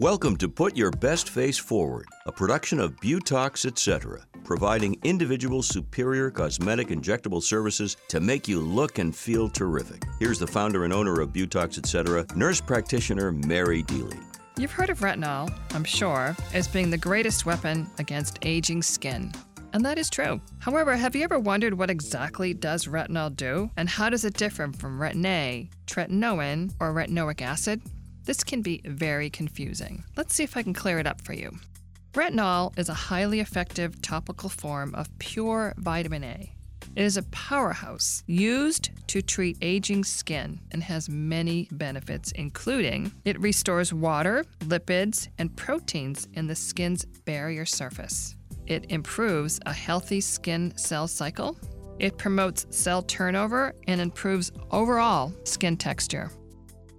Welcome to Put Your Best Face Forward, a production of Beautox Etc., providing individual superior cosmetic injectable services to make you look and feel terrific. Here's the founder and owner of Beautox Etc., nurse practitioner Mary Deely. You've heard of retinol, I'm sure, as being the greatest weapon against aging skin. And that is true. However, have you ever wondered what exactly does retinol do? And how does it differ from retin A, tretinoin, or retinoic acid? This can be very confusing. Let's see if I can clear it up for you. Retinol is a highly effective topical form of pure vitamin A. It is a powerhouse used to treat aging skin and has many benefits, including it restores water, lipids, and proteins in the skin's barrier surface. It improves a healthy skin cell cycle. It promotes cell turnover and improves overall skin texture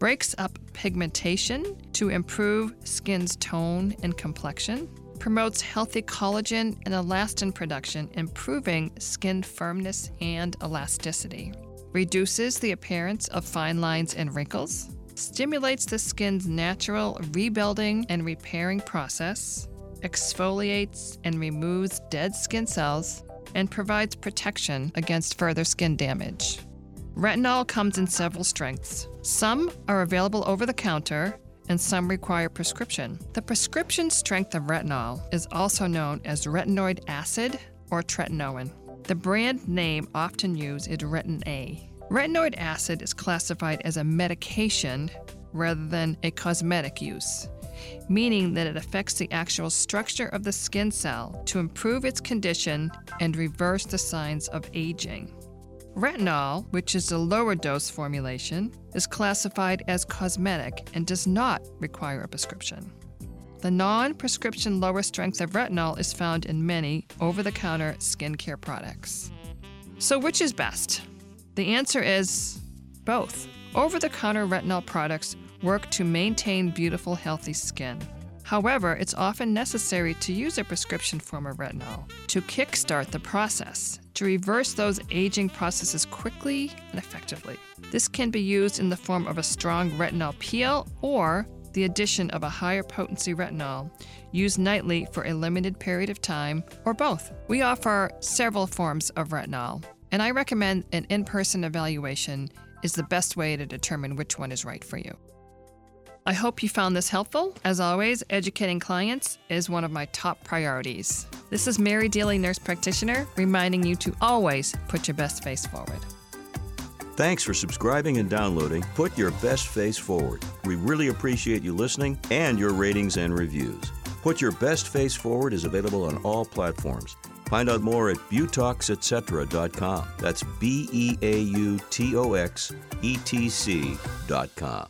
breaks up pigmentation to improve skin's tone and complexion, promotes healthy collagen and elastin production, improving skin firmness and elasticity, reduces the appearance of fine lines and wrinkles, stimulates the skin's natural rebuilding and repairing process, exfoliates and removes dead skin cells, and provides protection against further skin damage. Retinol comes in several strengths. Some are available over the counter, and some require prescription. The prescription strength of retinol is also known as retinoid acid or tretinoin. The brand name often used is Retin A. Retinoid acid is classified as a medication rather than a cosmetic use, meaning that it affects the actual structure of the skin cell to improve its condition and reverse the signs of aging. Retinol, which is the lower dose formulation, is classified as cosmetic and does not require a prescription. The non prescription lower strength of retinol is found in many over the counter skincare products. So, which is best? The answer is both. Over the counter retinol products work to maintain beautiful, healthy skin. However, it's often necessary to use a prescription form of retinol to kickstart the process, to reverse those aging processes quickly and effectively. This can be used in the form of a strong retinol peel or the addition of a higher potency retinol used nightly for a limited period of time, or both. We offer several forms of retinol, and I recommend an in person evaluation is the best way to determine which one is right for you. I hope you found this helpful. As always, educating clients is one of my top priorities. This is Mary Deely, nurse practitioner, reminding you to always put your best face forward. Thanks for subscribing and downloading Put Your Best Face Forward. We really appreciate you listening and your ratings and reviews. Put Your Best Face Forward is available on all platforms. Find out more at beautoxetc.com. That's B E A U T O X E T C.com.